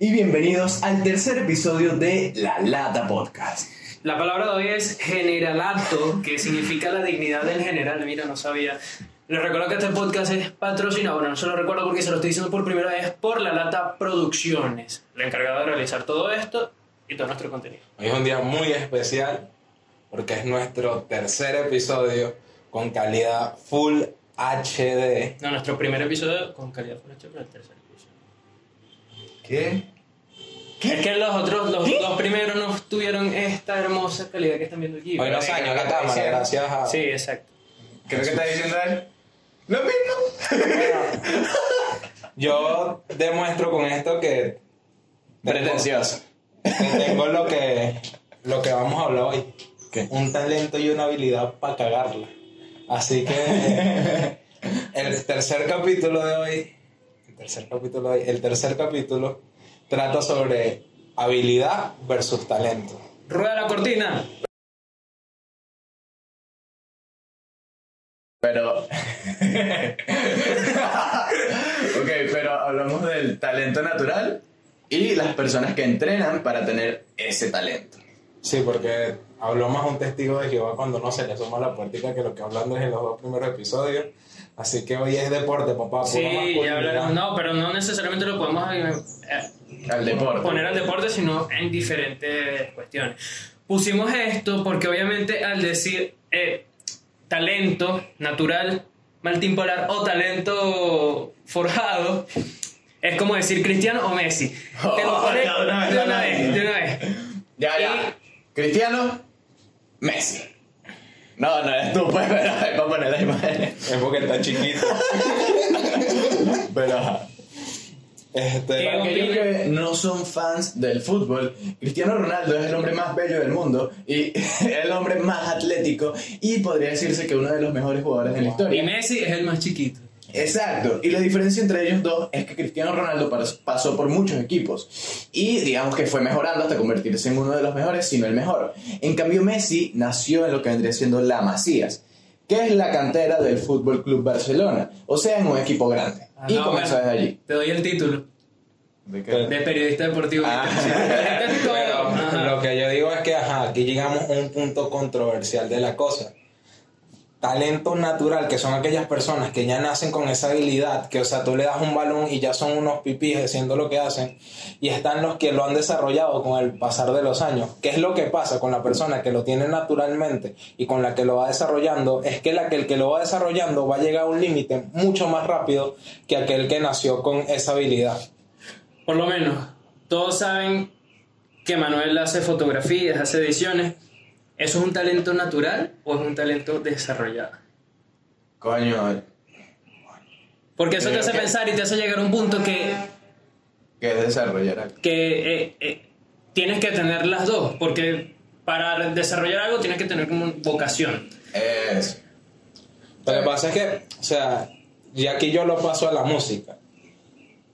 y bienvenidos al tercer episodio de La Lata Podcast. La palabra de hoy es generalato, que significa la dignidad del general. Mira, no sabía. Les recuerdo que este podcast es patrocinado, bueno, no se lo recuerdo porque se lo estoy diciendo por primera vez, por La Lata Producciones, la encargada de realizar todo esto y todo nuestro contenido. Hoy es un día muy especial porque es nuestro tercer episodio con calidad Full HD. No, nuestro primer episodio con calidad full HD, pero el tercer ¿Qué? Es que los otros, los dos primeros no tuvieron esta hermosa calidad que están viendo aquí. Hoy nos ¿verdad? año la cámara, gracias a... Sí, exacto. ¿Qué es lo que está diciendo él? Lo mismo. Yo demuestro con esto que... Pretencioso. que tengo lo que, lo que vamos a hablar hoy. ¿Qué? Un talento y una habilidad para cagarla. Así que el tercer capítulo de hoy, el tercer capítulo el tercer capítulo trata sobre habilidad versus talento. Rueda la cortina. Pero. ok, pero hablamos del talento natural y las personas que entrenan para tener ese talento. Sí, porque habló más un testigo de Jehová cuando no se le suma la puertica que lo que hablando es en los dos primeros episodios. Así que hoy es deporte, papá. Sí, ya hablaremos. No, pero no necesariamente lo podemos eh, Al deporte. poner al deporte, sino en diferentes cuestiones. Pusimos esto porque obviamente al decir eh, talento natural, maltimpolar o talento forjado, es como decir Cristiano o Messi. Te lo Oh, pone de una vez, de una vez, vez. de una vez. Ya, ya. Cristiano, Messi. No, no eres tú, pues, pero es para poner la imagen. Es porque está chiquito. Pero, ajá. Este, aquellos que no son fans del fútbol, Cristiano Ronaldo es el hombre más bello del mundo y el hombre más atlético y podría decirse que uno de los mejores jugadores de la Y historia. Messi es el más chiquito. Exacto, y la diferencia entre ellos dos es que Cristiano Ronaldo pas- pasó por muchos equipos y digamos que fue mejorando hasta convertirse en uno de los mejores, si no el mejor. En cambio Messi nació en lo que vendría siendo la Masías, que es la cantera del Fútbol Club Barcelona, o sea, en un equipo grande. Ah, y no, comenzó bueno, desde allí. Te doy el título ¿De de periodista deportivo. Ah. Pero lo que yo digo es que ajá, aquí llegamos a un punto controversial de la cosa. Talento natural, que son aquellas personas que ya nacen con esa habilidad, que o sea, tú le das un balón y ya son unos pipís haciendo lo que hacen, y están los que lo han desarrollado con el pasar de los años. ¿Qué es lo que pasa con la persona que lo tiene naturalmente y con la que lo va desarrollando? Es que, la que el que lo va desarrollando va a llegar a un límite mucho más rápido que aquel que nació con esa habilidad. Por lo menos, todos saben que Manuel hace fotografías, hace ediciones. ¿Eso es un talento natural o es un talento desarrollado? Coño, Porque eso te hace que- pensar y te hace llegar a un punto que, que es desarrollar algo. que eh, eh, tienes que tener las dos. Porque para desarrollar algo tienes que tener como vocación. Es. Lo que pasa es que, o sea, y aquí yo lo paso a la música.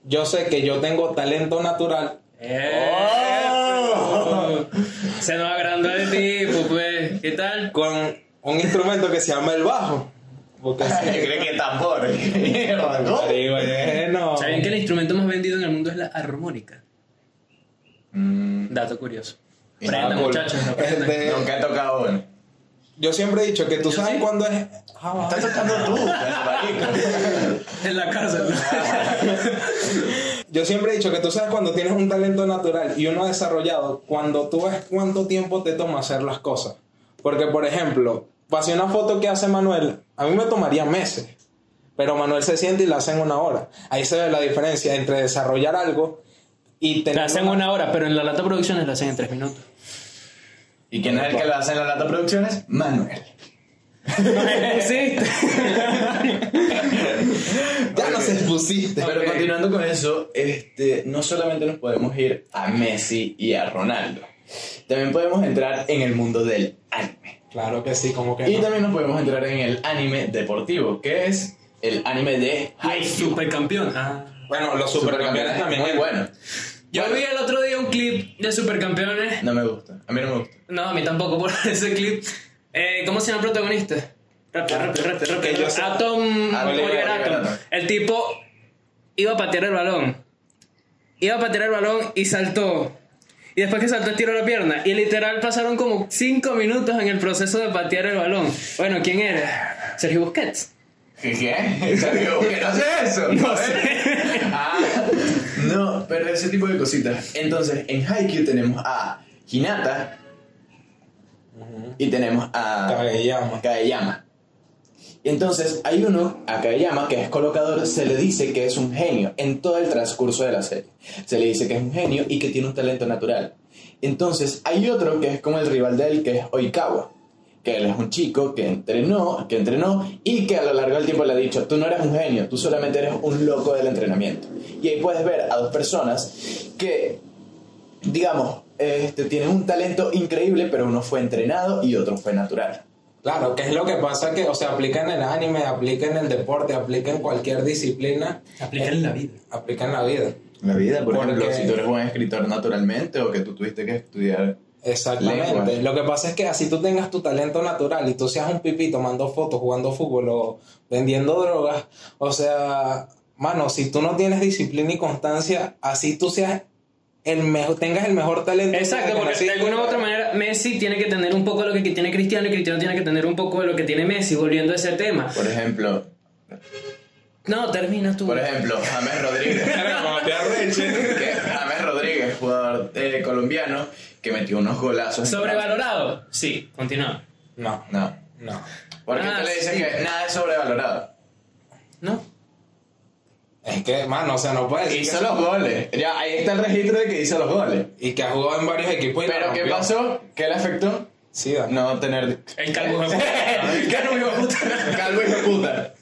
Yo sé que yo tengo talento natural. ¡Oh! Se nos agrandó el tipo, pues. ¿Qué tal? con un instrumento que se llama el bajo. Porque Cree que tambor. ¿no? Sí, bueno. ¿Saben que el instrumento más vendido en el mundo es la armónica? Mm, Dato curioso. Cool. muchachos. Este, Nunca he tocado uno. Yo siempre he dicho que tú Yo sabes sí. cuándo es. Ah, Estás tocando tú. En la casa. Yo siempre he dicho que tú sabes cuando tienes un talento natural y uno desarrollado, cuando tú ves cuánto tiempo te toma hacer las cosas. Porque, por ejemplo, pasé una foto que hace Manuel, a mí me tomaría meses, pero Manuel se siente y la hace en una hora. Ahí se ve la diferencia entre desarrollar algo y tener. La hacen una hora, pero en la lata producciones la hacen en tres minutos. ¿Y quién es el que lo hace en la Lata Producciones? Manuel. Sí. Ya nos expusiste. Pero continuando con eso, este, no solamente nos podemos ir a Messi y a Ronaldo, también podemos entrar en el mundo del anime. Claro que sí, como que. Y no. también nos podemos entrar en el anime deportivo, que es el anime de Haikyuu. supercampeón. Ah. Bueno, los supercampeones también. Muy bueno. Yo vi el otro día un clip de supercampeones. No me gusta. A mí no me gusta. No, a mí tampoco por ese clip. Eh, ¿Cómo se llama el protagonista? Rápido, rápido, rápido, Atom, Oliver Oliver Atom. El tipo iba a patear el balón. iba a patear el balón y saltó. Y después que saltó estiró la pierna. Y literal pasaron como 5 minutos en el proceso de patear el balón. Bueno, ¿quién era? Sergio Busquets. ¿Qué? ¿Qué? ¿Sabía que no sé eso? No sé. Ah, no, pero ese tipo de cositas. Entonces, en Haikyuu tenemos a Hinata y tenemos a Kageyama. Kageyama. Y entonces hay uno, a Kageyama, que es colocador, se le dice que es un genio en todo el transcurso de la serie. Se le dice que es un genio y que tiene un talento natural. Entonces hay otro que es como el rival de él, que es Oikawa. Que él es un chico que entrenó, que entrenó y que a lo largo del tiempo le ha dicho, tú no eres un genio, tú solamente eres un loco del entrenamiento. Y ahí puedes ver a dos personas que, digamos, este, tienen un talento increíble, pero uno fue entrenado y otro fue natural. Claro, que es lo que pasa que, o sea, aplica en el anime, aplica en el deporte, aplica en cualquier disciplina, Aplica en la vida. aplica en la vida. La vida, por Porque- ejemplo, si tú eres buen escritor naturalmente o que tú tuviste que estudiar. Exactamente. Lo que pasa es que así tú tengas tu talento natural y tú seas un pipí tomando fotos, jugando fútbol o vendiendo drogas, o sea, mano, si tú no tienes disciplina y constancia, así tú seas el mejor, tengas el mejor talento. Exacto, que porque de alguna u otra manera Messi tiene que tener un poco de lo que tiene Cristiano y Cristiano tiene que tener un poco de lo que tiene Messi, volviendo a ese tema. Por ejemplo, No, termina tú. por ejemplo, James Rodríguez. James Rodríguez, jugador eh, colombiano, que metió unos golazos. ¿Sobrevalorado? Sí, continúa. No, No. no. Porque Ah, tú le dices sí. que nada es sobrevalorado. ¿No? Es que, mano, o sea, no puedes decir Hizo que- los goles. Ya, ahí está el registro de que hizo los goles. y que ha jugado en varios equipos y Pero ¿qué pasó? ¿Qué le afectó? Sí. No tener. El calvo hijo de puta. Calvo hijo de puta. Calvo hijo de puta.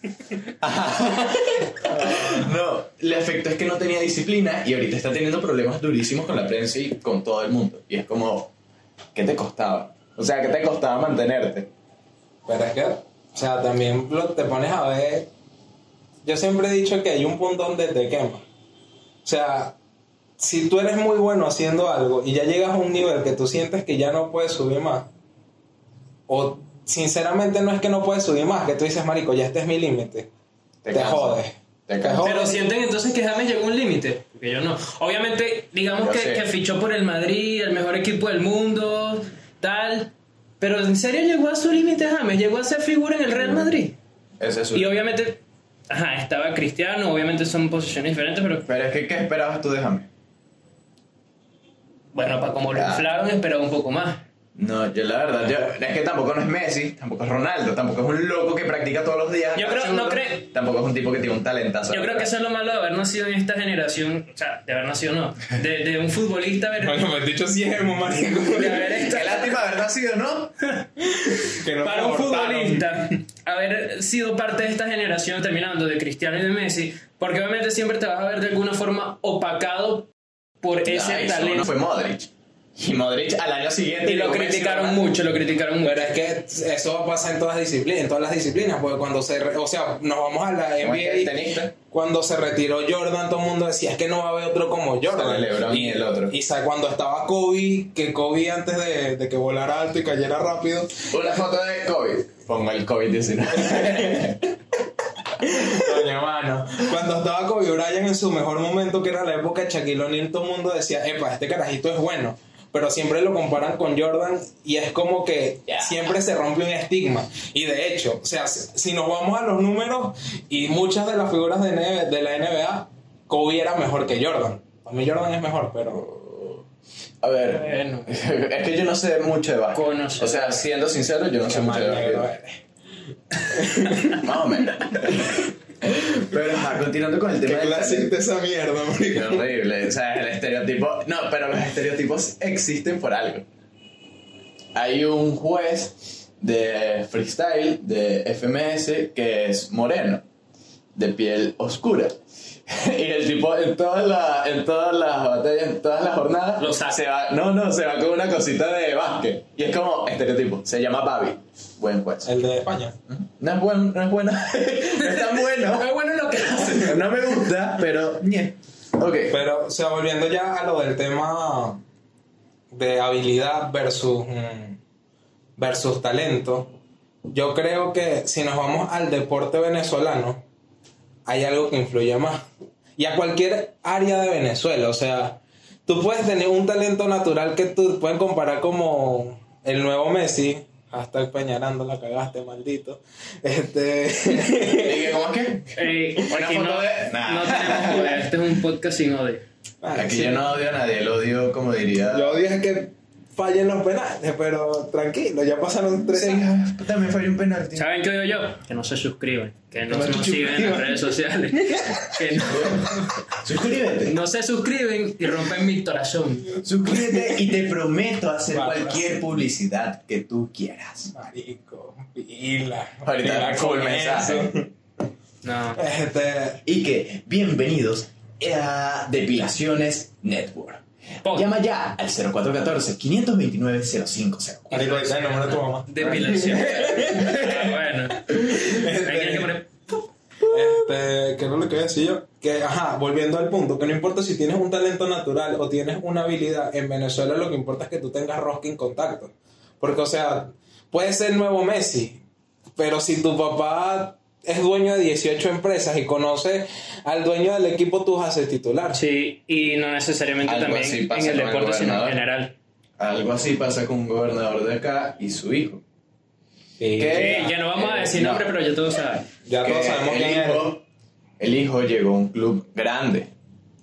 No, el efecto es que no tenía disciplina y ahorita está teniendo problemas durísimos con la prensa y con todo el mundo. Y es como, ¿qué te costaba? O sea, ¿qué te costaba mantenerte? Pero es que, o sea, también lo- te pones a ver. Yo siempre he dicho que hay un punto donde te quema. O sea, si tú eres muy bueno haciendo algo y ya llegas a un nivel que tú sientes que ya no puedes subir más, o sinceramente no es que no puedes subir más, que tú dices, Marico, ya este es mi límite, te, cansas. jodes. Te Te jodes. Pero sienten entonces que James llegó a un límite. Porque yo no. Obviamente, digamos que, fichó por el Madrid, el mejor equipo del mundo, tal. Pero en serio llegó a su límite James. Llegó a ser figura en el Real Madrid. Ese es su- Y obviamente, ajá, estaba Cristiano. Obviamente son posiciones diferentes, pero Pero es que, ¿qué esperabas tú de James? bueno, para como lo inflaron, esperaba un poco más. No, yo la verdad, yo- es que tampoco no es Messi, tampoco es Ronaldo, tampoco es un loco que practica todos los días. Yo creo- no creo- Tampoco es un tipo que tiene un talentazo. Yo creo que eso es lo malo de haber nacido en esta generación. O sea, de haber nacido no. De, de un futbolista. Haber, Bueno, me he dicho si es marico. de haber estado- Qué lástima haber nacido, ¿no? que no para un futbolista haber sido parte de esta generación terminando de Cristiano y de Messi, porque obviamente siempre te vas a ver de alguna forma opacado por ese Ay, eso talento. No fue Modric. Y Modric al año siguiente. y lo criticaron mucho, lo criticaron mucho. Pero es que eso pasa en todas las disciplinas, en todas las disciplinas, porque cuando se, re- o sea, nos vamos a la Como es que el NBA, cuando se retiró Jordan, todo el mundo decía, es que no va a haber otro como Jordan. LeBron y el otro. Y cuando estaba Kobe, que Kobe antes de, de que volara alto y cayera rápido, Una foto de COVID. Pongo el COVID-19. Coño, mano. Cuando estaba Kobe Bryant en su mejor momento, que era la época de Shaquille O'Neal, todo el mundo decía, epa, este carajito es bueno. Pero siempre lo comparan con Jordan y es como que siempre se rompe un estigma. Y de hecho, o sea, si si nos vamos a los números y muchas de las figuras de, de la NBA, Kobe era mejor que Jordan. Para mí Jordan es mejor, pero... A ver. Bueno. Es que yo no sé mucho de básquet. O sea, siendo sincero, yo no sé mucho de básquet. Más o menos. Pero, ajá, continuando con el tema del talento. esa mierda, Qué horrible. O sea, el estereotipo. No, pero los estereotipos existen por algo. Hay un juez de freestyle de FMS que es moreno, de piel oscura. Y el tipo en todas las en todas las batallas, en todas las jornadas, Lo saca. se va, no, no, se va con una cosita de básquet. Y es como estereotipo. Se llama Babi. Buen juez. El de España. No es bueno, no es bueno. no es tan bueno. Es bueno lo que hace. No me gusta, pero. ñe. Ok. Pero, o sea, volviendo ya a lo del tema de habilidad versus, mm, versus talento, yo creo que si nos vamos al deporte venezolano, hay algo que influye más. y a cualquier área de Venezuela. O sea, tú puedes tener un talento natural que tú pueden comparar como el nuevo Messi. Hasta Peñarando la cagaste, maldito. Este. ¿Y que, ¿Cómo es que? Aquí no, de- Nah. no tenemos odio. Este es un podcast sin odio. Aquí Sí. yo no odio a nadie, lo odio como diría. Yo dije que fallen los penales, pero tranquilo, ya pasaron tres Sí, años. también falló un penalti. ¿Saben qué odio yo? Que no se suscriben, que no se nos siguen en las redes sociales, que no, Suscríbete. no se suscriben y rompen mi corazón. Suscríbete y te prometo hacer Vale. cualquier publicidad que tú quieras. Marico, pila. Ahorita full con mensaje. No. Este. Y que bienvenidos a Depilaciones Network. Llama ya al 0414-529-0504. Marico, es el número de tu mamá. Depilación. Ah, bueno. Hay que poner. Este, que no lo que decir yo. Que, ajá, volviendo al punto, que no importa si tienes un talento natural o tienes una habilidad, en Venezuela lo que importa es que tú tengas rosca en contacto. Porque, o sea, puede ser nuevo Messi, pero si tu papá es dueño de 18 empresas y conoce al dueño del equipo, tú vas a ser titular. Sí, y no necesariamente Algo también en el deporte, sino en general. Algo así pasa con un gobernador de acá y su hijo. Sí. ¿Qué? Eh, ya no vamos a decir No. nombre, pero ya todos saben. Ya todos Que sabemos el quién es. hijo, el hijo llegó a un club grande,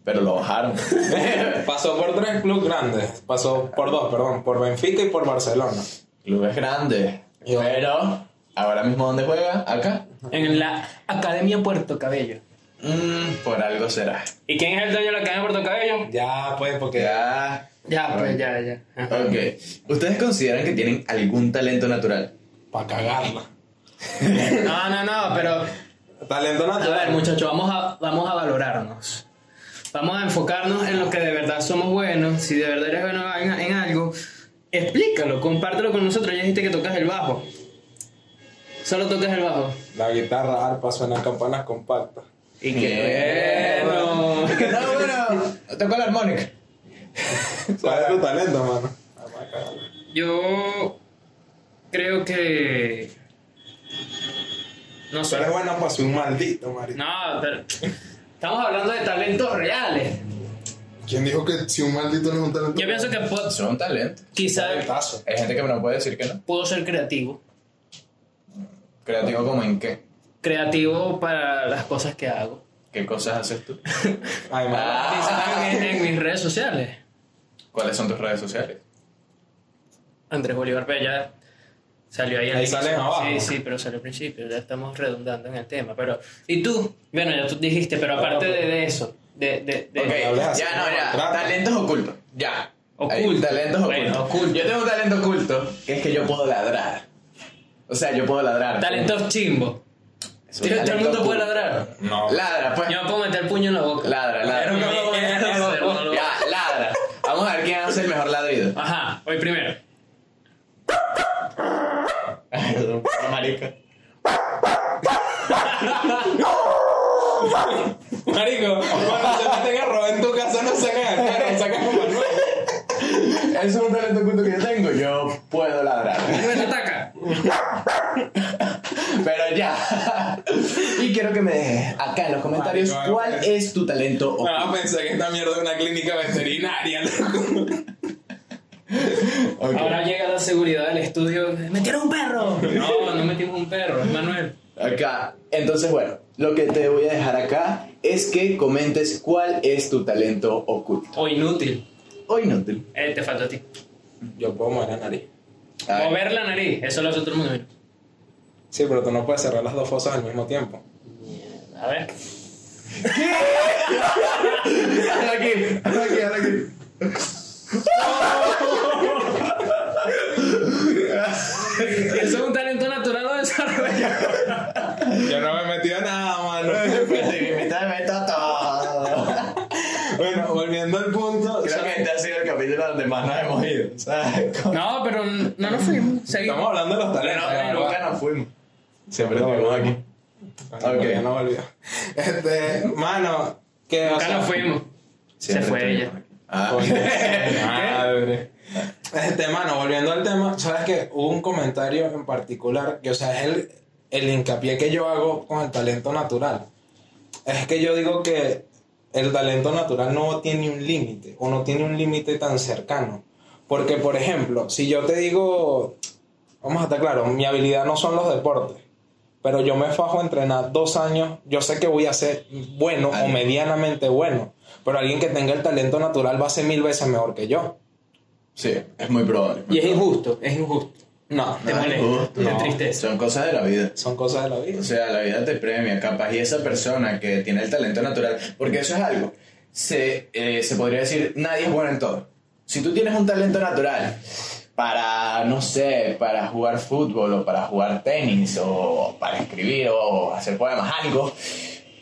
pero lo bajaron. Pasó por tres clubes grandes. Pasó por dos, perdón. Por Benfica y por Barcelona. Clubes grandes. Yo- Pero, ahora mismo, ¿dónde juega? Acá. En la Academia Puerto Cabello. Mm, por algo será. ¿Y quién es el dueño de la Academia Puerto Cabello? Ya, pues, porque... Ya. Ya, pues ya, ya. Ajá. Ok. ¿Ustedes consideran que tienen algún talento natural? Para cagarla. No, no, no, pero Talento A ver, natural. muchachos, vamos a, vamos a valorarnos. Vamos a enfocarnos en lo que de verdad somos buenos. Si de verdad eres bueno en, en algo, explícalo, compártelo con nosotros. Ya dijiste que tocas el bajo. Solo tocas el bajo. La guitarra arpa suena campanas compactas. Y que bueno. Que no, bueno, tocó la armónica. ¿Cuál es tu talento, mano? Yo creo que. No Tú sé. eres bueno para ser un maldito, marico. No, pero. Estamos hablando de talentos reales. ¿Quién dijo que si un maldito no es un talento? Yo pienso que pod- Son talentos. quizá Talentazo. Hay gente que no puede decir que no. puedo ser creativo. Creativo como en qué. Creativo para las cosas que hago. ¿Qué cosas haces tú? Ay. Ah. En, en mis redes sociales. ¿Cuáles son tus redes sociales? Andrés Bolívar Bella salió ahí al Ahí salen abajo. Sí, sí, pero salió al principio. Ya estamos redundando en el tema. Pero, ¿y tú? Bueno, ya tú dijiste, pero aparte de, de eso, de, de, de- Ok, hables así, ya no, ya. Talentos ocultos. Ya. Hay Oculto. talentos Bueno, ocultos. oculto. Yo tengo un talento oculto que es que yo puedo ladrar. O sea, yo puedo ladrar. talentos chimbo. Es un Todo el mundo puede ladrar. No. Ladra, pues. Yo me puedo meter el puño en la boca. Ladra, ladra. Pero no lo voy a hacer, no lo voy a Ya, ladra. Vamos a ver quién hace el mejor ladrido. Ajá, voy primero. Marica. Marico, cuando se meten a robar en tu casa no sacan a cara, sacan como Manuel. Ese es un talento oculto que yo tengo. Yo puedo ladrar. Me ataca. Pero ya. Y quiero que me dejes acá en los comentarios Marico, cuál ok. es tu talento oculto. No, pensé que esta mierda es una clínica veterinaria, loco. Ahora llega la seguridad del estudio. ¡Metieron un perro! No, no metimos un perro, es Manuel. Acá. Entonces, bueno, lo que te voy a dejar acá es que comentes cuál es tu talento oculto. O inútil. O inútil. Eh, te falta a ti. Yo puedo mover la nariz. Mover la nariz, eso lo hace todo el mundo. Sí, pero tú no puedes cerrar las dos fosas al mismo tiempo. A ver. Hazlo aquí, hazlo aquí, hazlo aquí. ¿Eso es un talento natural o desarrollado? Yo no me he metido nada, mano. Pues a meter todo. bueno, volviendo al punto. Creo que este ha sido el capítulo donde más nos hemos ido. ¿sabes? No, pero no nos fuimos. Seguimos. Estamos hablando de los talentos. Pero la nunca nos fuimos. Siempre No, estuvimos no. aquí. Bueno, Ok. Ya no volvió. Este, mano, que. o Nunca sea, nos fuimos. Se fue ella. Ah. Madre. Este, mano, volviendo al tema, sabes que hubo un comentario en particular que, o sea, es el, el hincapié que yo hago con el talento natural. Es que yo digo que el talento natural no tiene un límite, o no tiene un límite tan cercano. Porque, por ejemplo, si yo te digo, vamos a estar claros, mi habilidad no son los deportes, pero yo me fajo a entrenar dos años, yo sé que voy a ser bueno o medianamente bueno, pero alguien que tenga el talento natural va a ser mil veces mejor que yo. Sí, es muy probable. Y es injusto, es injusto. No, Te No, molesta, te No. entristece. Son cosas de la vida. son cosas de la vida. O sea, la vida te premia, capaz, y esa persona que tiene el talento natural, porque eso es algo, se, eh, se podría decir, nadie es bueno en todo. Si tú tienes un talento natural para, no sé, para jugar fútbol o para jugar tenis o para escribir o hacer poemas, algo,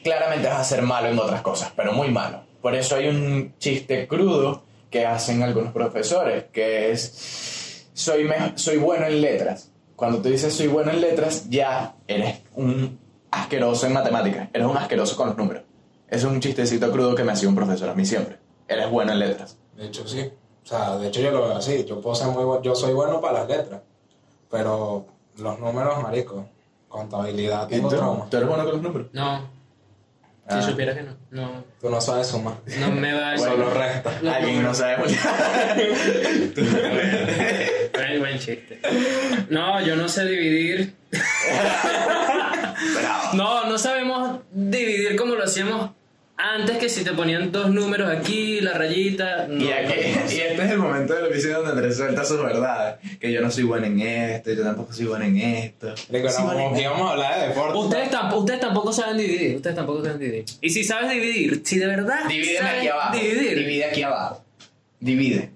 claramente vas a ser malo en otras cosas, pero muy malo. Por eso hay un chiste crudo que hacen algunos profesores, que es, soy, soy bueno en letras. Cuando tú dices soy bueno en letras, ya eres un asqueroso en matemáticas, eres un asqueroso con los números. Es un chistecito crudo que me hacía un profesor a mí siempre. Eres bueno en letras. De hecho, sí. O sea, de hecho yo lo veo así. Yo puedo ser muy bu- yo soy bueno para las letras. Pero los números, marico, contabilidad, ¿Y tengo tú? trauma. ¿Tú eres bueno con los números? No, Ah. si supieras que no. No, Tú no sabes sumar. no me va Solo resta. Alguien no sabe multiplicar. Buen, buen chiste. No, yo no sé dividir. Bravo. No, no sabemos dividir como lo hacíamos antes, que si te ponían dos números aquí, la rayita. No, Y, aquí- y este es el momento del episodio donde Andrés suelta sus verdades. Que yo no soy bueno en esto, yo tampoco soy bueno en esto. En íbamos, íbamos a hablar de deporte. Ustedes, tamp- ustedes tampoco saben dividir. Ustedes tampoco saben dividir. Y si sabes dividir, si de verdad sabes aquí abajo. dividir, Divide aquí abajo. Divide.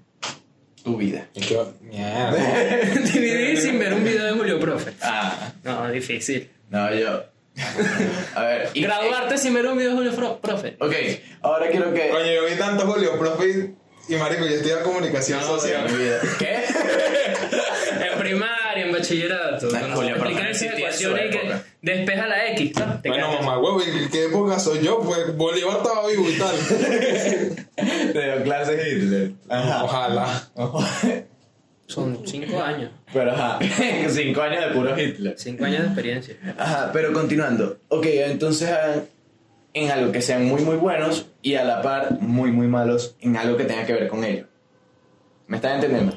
Tu vida. Y que- mierda. dividir sin ver un video de Julio Profe. Ah, No, difícil. no, yo. A ver. y- Graduarte sin ver un video de Julio Fro- Profe. Ok, ahora quiero que. Coño, yo vi tanto Julio, profe, y marico, yo estudio comunicación No, social. ¿Qué? En primaria, en bachillerato. No, Julio Profe esas en ecuaciones y que despeja la X, ¿no? Te Bueno, mamá, huevo, ¿y qué época soy yo? Pues Bolívar estaba vivo y tal. Te dio clases Hitler. Ajá. Ojalá. Son cinco años. Pero ajá. Cinco años de puro Hitler. Cinco años de experiencia. Ajá, pero continuando. Ok, entonces hagan en algo que sean muy muy buenos y a la par muy muy malos en algo que tenga que ver con ello. ¿Me están entendiendo?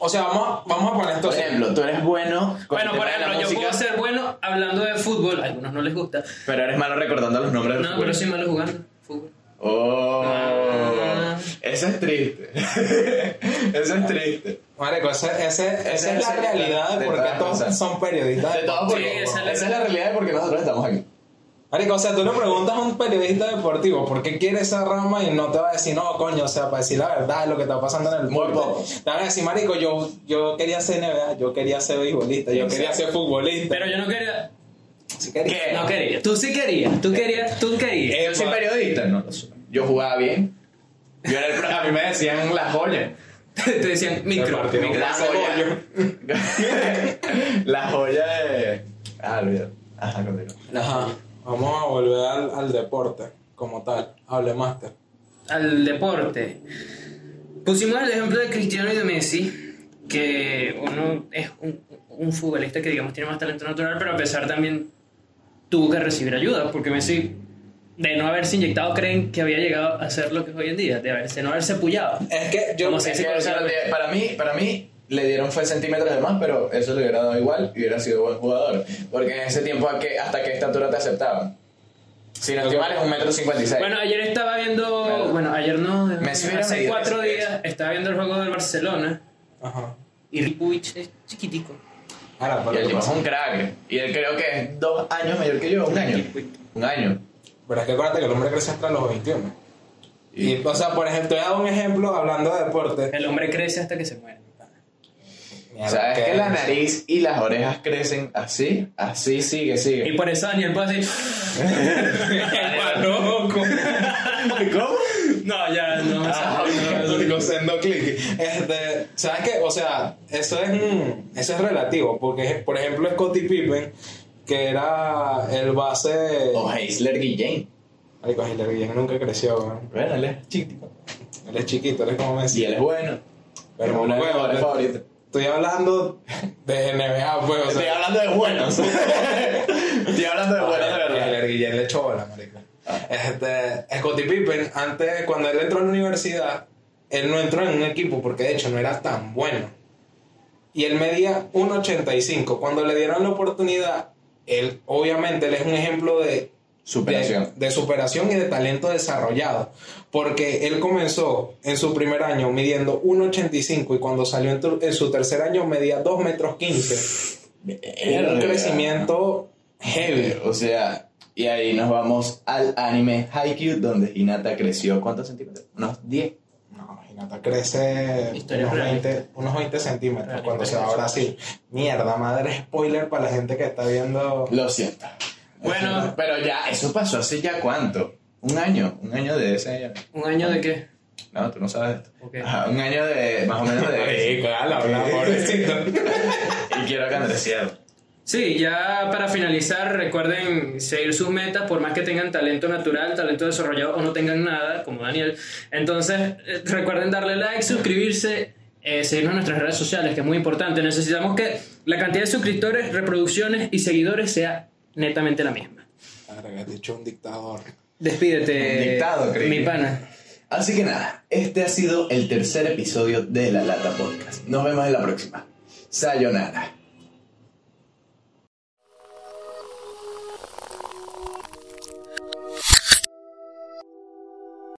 O sea, vamos, a- vamos a poner esto Por ejemplo, tú eres bueno con Bueno, por ejemplo, yo música, puedo ser bueno hablando de fútbol. A algunos no les gusta. pero eres malo recordando los nombres de los No, pero soy malo jugando fútbol. Oh, Ah. eso es triste. eso es triste. Marico, ese- ese- esa Ese es es la realidad de por qué todos son periodistas. De todo porque Sí, esa esa, es la- es la realidad de por qué nosotros estamos aquí. Marico, o sea, tú le preguntas a un periodista deportivo por qué quiere esa rama y no te va a decir, no, coño, o sea, para decir la verdad, lo que está pasando en el pocos. Te van a decir, Marico, yo, yo quería ser NBA, yo quería ser beisbolista, yo quería ser futbolista. Pero yo no quería. Sí quería. ¿Qué? No quería. Tú sí querías. Tú querías. Tú querías. Yo soy periodista, no lo soy. Yo jugaba bien. Yo era el pro- a mí me decían la joya. Te decían micro. micro. La joya. la joya de. Ah. Ajá, continúa. Ajá. Vamos a volver al, al deporte como tal. Hable máster. al deporte. Pusimos el ejemplo de Cristiano y de Messi, que uno es un, un futbolista que digamos tiene más talento natural, pero a pesar también tuvo que recibir ayuda, porque Messi, de no haberse inyectado, creen que había llegado a ser lo que es hoy en día, de, haberse, no haberse pullado. Es que yo. Es que, de- para mí, para mí le dieron fue centímetros de más, pero eso le hubiera dado igual y hubiera sido buen jugador. Porque en ese tiempo, ¿a qué- ¿hasta qué estatura te aceptaban? Si no estoy mal, es un metro cincuenta y seis. Bueno, ayer estaba viendo, Claro. bueno, ayer no, Messi hace cuatro días estaba viendo el juego del Barcelona Ajá. y Ripuich es chiquitico. Ahora, y el tipo es un crack. Y él creo que es dos años mayor que yo, un año. Un año. Pero es que acuérdate que el hombre crece hasta los 21. Y, Y, o sea, por ejemplo, te voy a dar un ejemplo hablando de deporte. El hombre crece hasta que se muere. Mierda, ¿Sabes ¿qué que la es? nariz y las orejas crecen así? Así sigue, Y sigue. por eso Daniel puede decir. loco. ¿Cómo? No, ya no. Ah, no, no. Haciendo clic. Este, ¿sabes qué? O sea, eso es, mm, eso es relativo. Porque, por ejemplo, Scottie Pippen, que era el base. O Heisler Guillén. Marico, Hitler Guillén nunca creció, weón. Bueno, él es chiquito. Él es chiquito, él es como Messi. Y él es bueno. Pero mis huevo, jugadores te- favoritos. Estoy hablando de NBA, pues. O Estoy hablando de buenos. Estoy hablando de buenos de verdad. Hitler Guillén le echó bola, marico. Este, Scottie Pippen, antes, cuando él entró a la universidad, él no entró en un equipo porque de hecho no era tan bueno. Y él medía 1.85. Cuando le dieron la oportunidad, él, obviamente, él es un ejemplo de Superación. de, de superación y de talento desarrollado. Porque él comenzó en su primer año midiendo 1,85 y cuando salió en, tu- en su tercer año medía 2 metros 15. Era un crecimiento heavy. O sea, y ahí nos vamos al anime Haikyuu, donde Hinata creció, ¿cuántos centímetros? Unos 10. Hinata crece unos real. 20, unos 20 centímetros cuando se va a. Brasil. Mierda, madre spoiler para la gente que está viendo. Lo siento. Bueno. pero ya, eso pasó hace ya cuánto? Un año, un año de ese. ¿Un año de qué? No, tú no sabes esto. Ajá, un año de, más o menos de. Ala, habla, pobrecito. y quiero que Andrés cierre. Sí, ya para finalizar, recuerden seguir sus metas, por más que tengan talento natural, talento desarrollado o no tengan nada, como Daniel. Entonces, eh, recuerden darle like, suscribirse, eh, seguirnos en nuestras redes sociales, que es muy importante. Necesitamos que la cantidad de suscriptores, reproducciones y seguidores sea netamente la misma. Has dicho un dictador. Despídete, Un dictado, creí. mi pana. Así que nada, este ha sido el tercer episodio de La Lata Podcast. Nos vemos en la próxima. Sayonara.